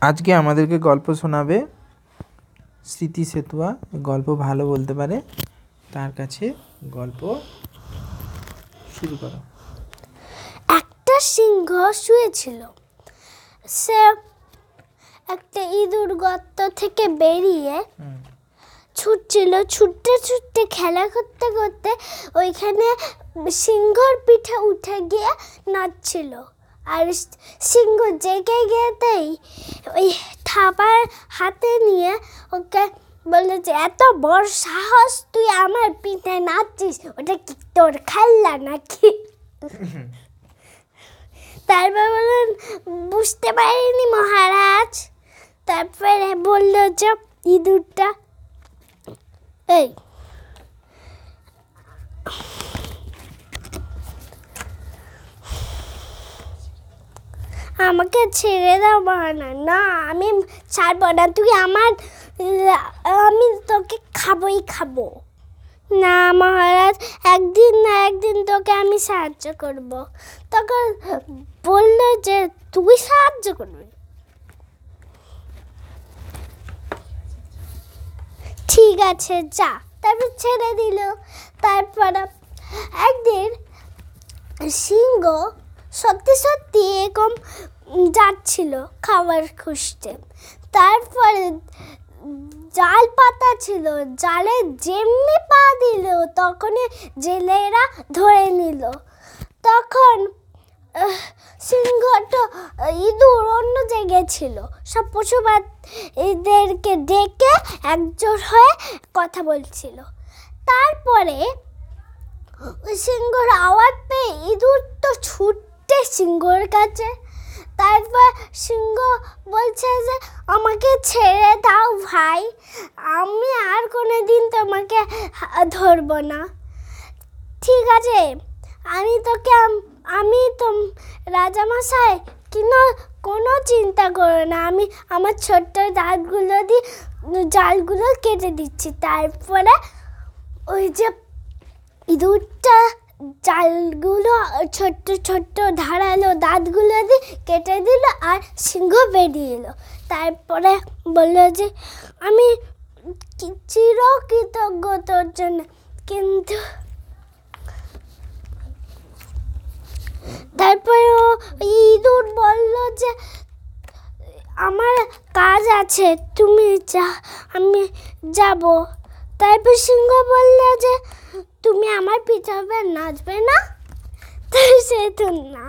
আজকে আমাদেরকে গল্প শোনাবে স্মৃতি সেতুয়া গল্প ভালো বলতে পারে। তার কাছে গল্প শুরু করো। একটা সিংহ শুয়েছিল। সে একটা ইঁদুর গর্ত থেকে বেরিয়ে। ছুটছিল ছুটতে ছুটতে খেলা করতে করতে ওইখানে সিংহর পিঠে উঠে গিয়ে নাচছিল। আর সিংহ জেগে গিয়েতেই ওই থাবার হাতে নিয়ে ওকে বলল যে, এত বড় সাহস তুই আমার পিঠে নাচছিস ওটা কি তোর খেললা নাকি? তারপর বললেন বুঝতে পারিনি মহারাজ। তারপরে বলল যে ইঁদুরটা, এই আমাকে ছেড়ে দাও মহারাজ না, আমি ছাড়বো না। তুই আমার, আমি তোকে খাবোই খাব। না মহারাজ, একদিন না একদিন তোকে আমি সাহায্য করব। তখন বলল যে তুই সাহায্য করবি। ঠিক আছে, যা। তারপর ছেড়ে দিল। তারপর একদিন সিংহ সত্যি সত্যি এরকম যাচ্ছিল খাবার খুঁজতে। তারপরে জাল পাতা ছিল, জালে যেমনি পা দিল তখনই জেলেরা ধরে নিল। তখন সিংহটা ইঁদুর অন্য জায়গায় ছিল। সব পশু এদেরকে ডেকে একজোট হয়ে কথা বলছিল। তারপরে সিংহর আওয়াজ পেয়ে ইঁদুর তো ছুটতে সিংহর কাছে। তারপর সিংহ বলছে যে, আমাকে ছেড়ে দাও ভাই। আমি আর কোনো দিন তোমাকে ধরবো না। ঠিক আছে, আমি তোকে, আমি তো রাজামশাই কিন্তু কোনো চিন্তা করো না। আমি আমার ছোট্ট দাঁতগুলো দিয়ে, জালগুলো কেটে দিচ্ছি। তারপরে ওই যে ইঁদুরটা জালগুলো ছোট্ট ছোট্ট ধারালো দাঁতগুলো দিয়ে কেটে দিল আর সিংহ বেরিয়ে এলো। তারপরে বলল যে, আমি কি- চিরকৃতজ্ঞ তোর জন্য, কিন্তু তারপরে ও ইঁদুর বলল যে, আমার কাজ আছে, তুমি যা, আমি যাব। তারপর সিংহ বলল যে তুমি আমার পিছাবে নাচবে না? তাই সে তো না